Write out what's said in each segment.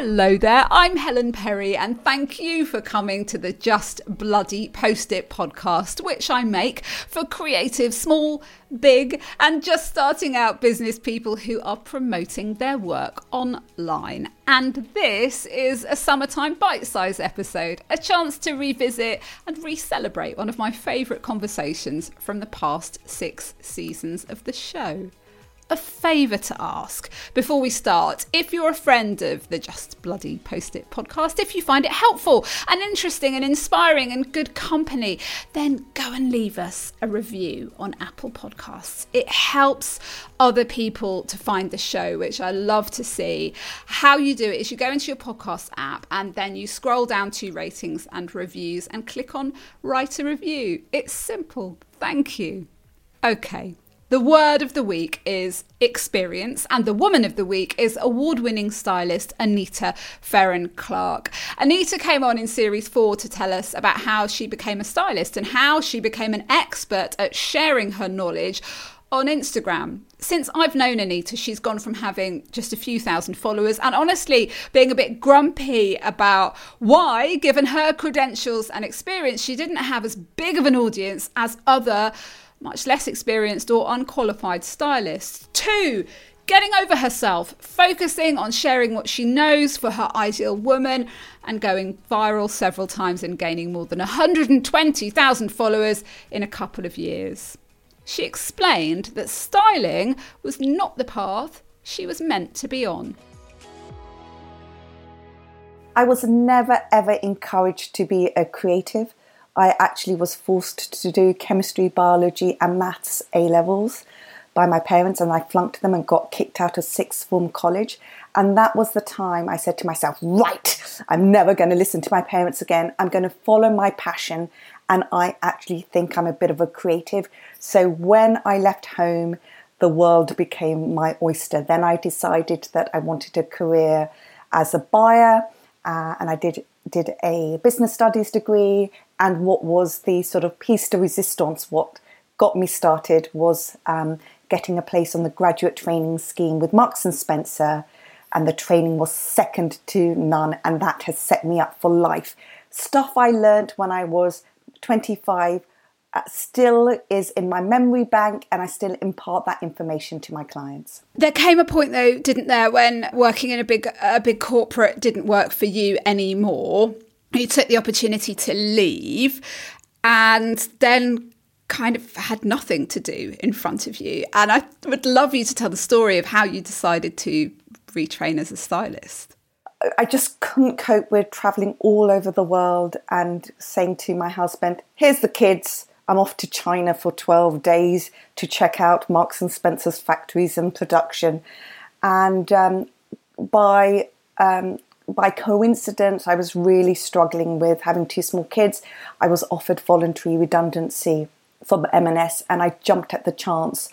Hello there, I'm Helen Perry, and thank you for coming to the Just Bloody Post It podcast, which I make for creative, small, big, and just starting out business people who are promoting their work online. And this is a summertime bite size episode, a chance to revisit and re celebrate one of my favourite conversations from the past six seasons of the show a favour to ask before we start. If you're a friend of the Just Bloody Post It podcast, if you find it helpful and interesting and inspiring and good company, then go and leave us a review on Apple Podcasts. It helps other people to find the show, which I love to see. How you do it is you go into your podcast app and then you scroll down to ratings and reviews and click on write a review. It's simple. Thank you. Okay, the word of the week is experience, and the woman of the week is award winning stylist Anita Feron Clark. Anita came on in series four to tell us about how she became a stylist and how she became an expert at sharing her knowledge on Instagram. Since I've known Anita, she's gone from having just a few thousand followers and honestly being a bit grumpy about why, given her credentials and experience, she didn't have as big of an audience as other much less experienced or unqualified stylists. Two, getting over herself, focusing on sharing what she knows for her ideal woman, and going viral several times and gaining more than 120,000 followers in a couple of years. She explained that styling was not the path she was meant to be on. I was never ever encouraged to be a creative. I actually was forced to do chemistry, biology, and maths A levels by my parents, and I flunked them and got kicked out of sixth form college. And that was the time I said to myself, right, I'm never going to listen to my parents again. I'm going to follow my passion. And I actually think I'm a bit of a creative. So when I left home, the world became my oyster. Then I decided that I wanted a career as a buyer, uh, and I did did a business studies degree and what was the sort of piece de resistance, what got me started was um, getting a place on the graduate training scheme with Marks and Spencer, and the training was second to none, and that has set me up for life. Stuff I learnt when I was 25 uh, Uh, still is in my memory bank, and I still impart that information to my clients. There came a point, though, didn't there, when working in a big a big corporate didn't work for you anymore you took the opportunity to leave and then kind of had nothing to do in front of you. And I would love you to tell the story of how you decided to retrain as a stylist. I just couldn't cope with traveling all over the world and saying to my husband, Here's the kids. I'm off to China for 12 days to check out Marks and Spencer's factories and production. And um, by um, by coincidence, I was really struggling with having two small kids. I was offered voluntary redundancy from M&S and I jumped at the chance.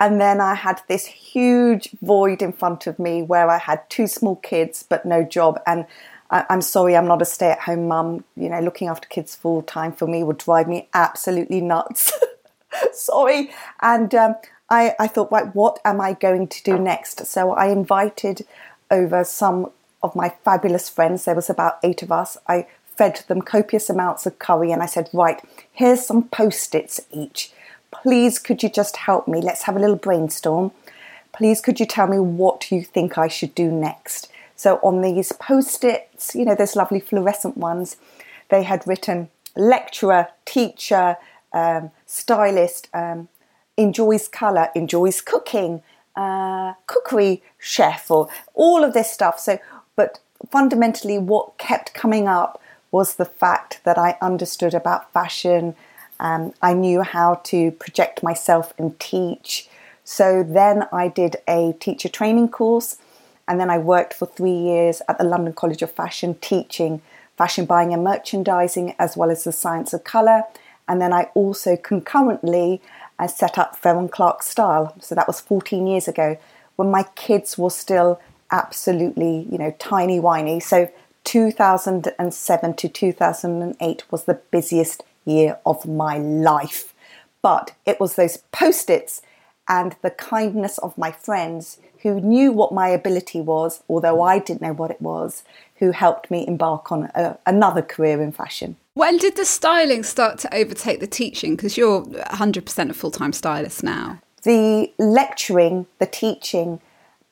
And then I had this huge void in front of me where I had two small kids but no job. And I, am sorry, I'm not a stay at home mum. You know, looking after kids full time for me would drive me absolutely nuts. sorry. And um, I, I thought, right, what am I going to do next? So I invited over some of my fabulous friends, there was about eight of us, I fed them copious amounts of curry and I said, Right, here's some post its each. Please, could you just help me? Let's have a little brainstorm. Please, could you tell me what you think I should do next? So, on these post its, you know, those lovely fluorescent ones, they had written lecturer, teacher, um, stylist, um, enjoys colour, enjoys cooking, uh, cookery chef, or all of this stuff. So, but fundamentally, what kept coming up was the fact that I understood about fashion. Um, I knew how to project myself and teach. So then I did a teacher training course, and then I worked for three years at the London College of Fashion teaching fashion buying and merchandising as well as the science of colour. And then I also concurrently uh, set up Feron Clark Style. So that was 14 years ago when my kids were still absolutely, you know, tiny whiny. So 2007 to 2008 was the busiest year of my life. But it was those post its and the kindness of my friends who knew what my ability was, although I didn't know what it was, who helped me embark on a, another career in fashion. When did the styling start to overtake the teaching? Because you're 100% a full time stylist now. The lecturing, the teaching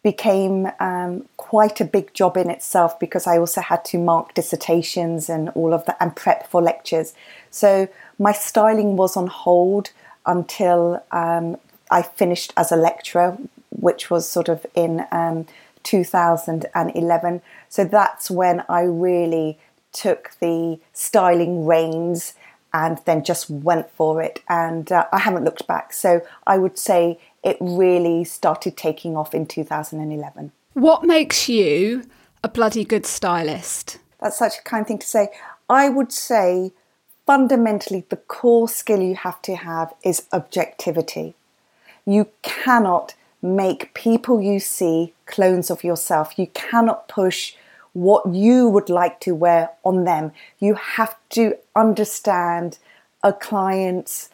became um, quite a big job in itself because I also had to mark dissertations and all of that and prep for lectures. So my styling was on hold until um, I finished as a lecturer, which was sort of in um, 2011. So that's when I really took the styling reins and then just went for it. And uh, I haven't looked back. So I would say it really started taking off in 2011. What makes you a bloody good stylist? That's such a kind thing to say. I would say fundamentally the core skill you have to have is objectivity. You cannot make people you see clones of yourself. You cannot push what you would like to wear on them. You have to understand a client's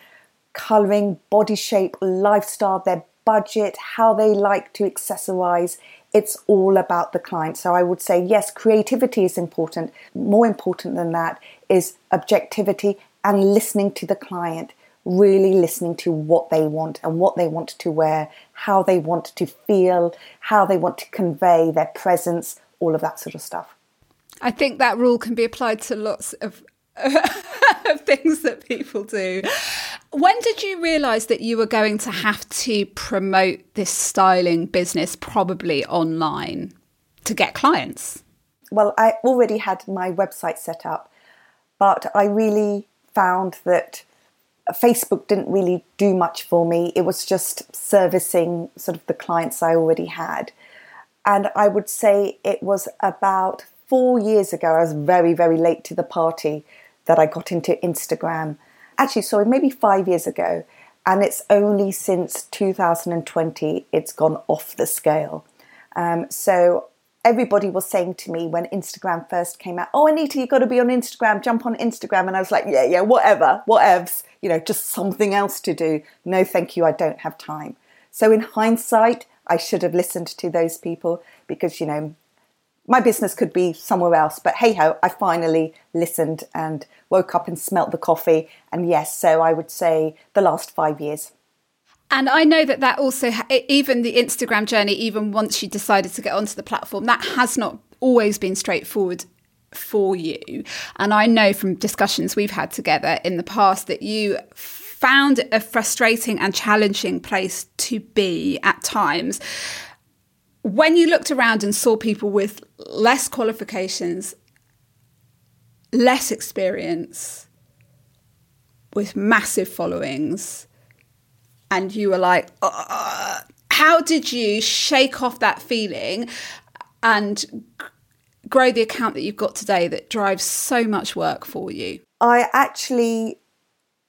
coloring, body shape, lifestyle, their budget, how they like to accessorize. It's all about the client. So I would say, yes, creativity is important. More important than that is objectivity and listening to the client really listening to what they want and what they want to wear, how they want to feel, how they want to convey their presence, all of that sort of stuff. I think that rule can be applied to lots of, of things that people do. When did you realize that you were going to have to promote this styling business probably online to get clients? Well, I already had my website set up, but I really found that Facebook didn't really do much for me. It was just servicing sort of the clients I already had. And I would say it was about four years ago, I was very, very late to the party that I got into Instagram. Actually, sorry, maybe five years ago. And it's only since 2020 it's gone off the scale. Um, so everybody was saying to me when Instagram first came out, Oh, Anita, you've got to be on Instagram, jump on Instagram. And I was like, Yeah, yeah, whatever, whatevs, you know, just something else to do. No, thank you, I don't have time. So in hindsight, I should have listened to those people because, you know, my business could be somewhere else. But hey ho, I finally listened and woke up and smelt the coffee. And yes, so I would say the last five years. And I know that that also, even the Instagram journey, even once you decided to get onto the platform, that has not always been straightforward for you. And I know from discussions we've had together in the past that you found a frustrating and challenging place to be at times. When you looked around and saw people with less qualifications, less experience, with massive followings, and you were like, uh, how did you shake off that feeling and grow the account that you've got today that drives so much work for you? I actually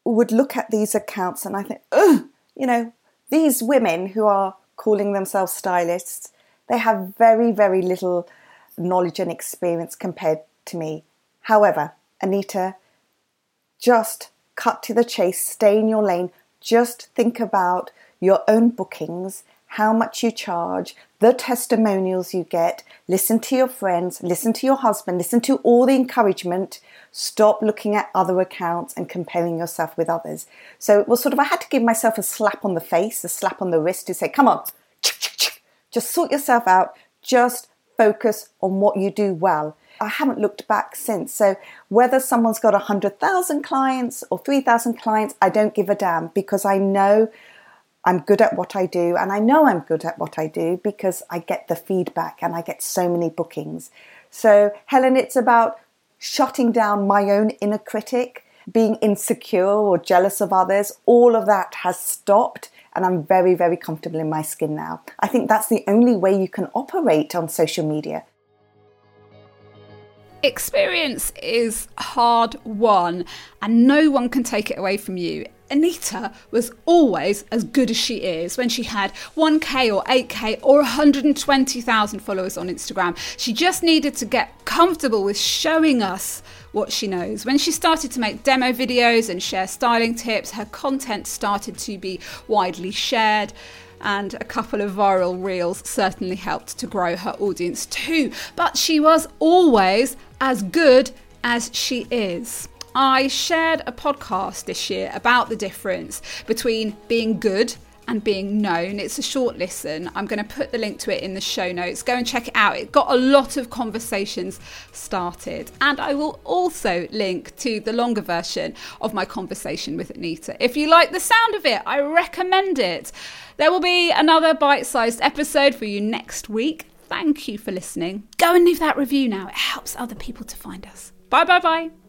would look at these accounts and I think, ugh, you know, these women who are calling themselves stylists, they have very, very little knowledge and experience compared to me. However, Anita, just cut to the chase, stay in your lane, just think about your own bookings, how much you charge, the testimonials you get, listen to your friends, listen to your husband, listen to all the encouragement. Stop looking at other accounts and comparing yourself with others. So it was sort of, I had to give myself a slap on the face, a slap on the wrist to say, come on, just sort yourself out, just focus on what you do well. I haven't looked back since. So whether someone's got 100,000 clients or 3,000 clients, I don't give a damn because I know I'm good at what I do. And I know I'm good at what I do because I get the feedback and I get so many bookings. So, Helen, it's about shutting down my own inner critic, being insecure or jealous of others. All of that has stopped and I'm very, very comfortable in my skin now. I think that's the only way you can operate on social media. Experience is hard won, and no one can take it away from you. Anita was always as good as she is when she had 1k or 8k or 120,000 followers on Instagram. She just needed to get comfortable with showing us what she knows. When she started to make demo videos and share styling tips, her content started to be widely shared and a couple of viral reels certainly helped to grow her audience too. But she was always as good as she is. I shared a podcast this year about the difference between being good and being known. It's a short listen. I'm going to put the link to it in the show notes. Go and check it out. It got a lot of conversations started. And I will also link to the longer version of my conversation with Anita. If you like the sound of it, I recommend it. There will be another bite sized episode for you next week. Thank you for listening. Go and leave that review now, it helps other people to find us. Bye, bye, bye.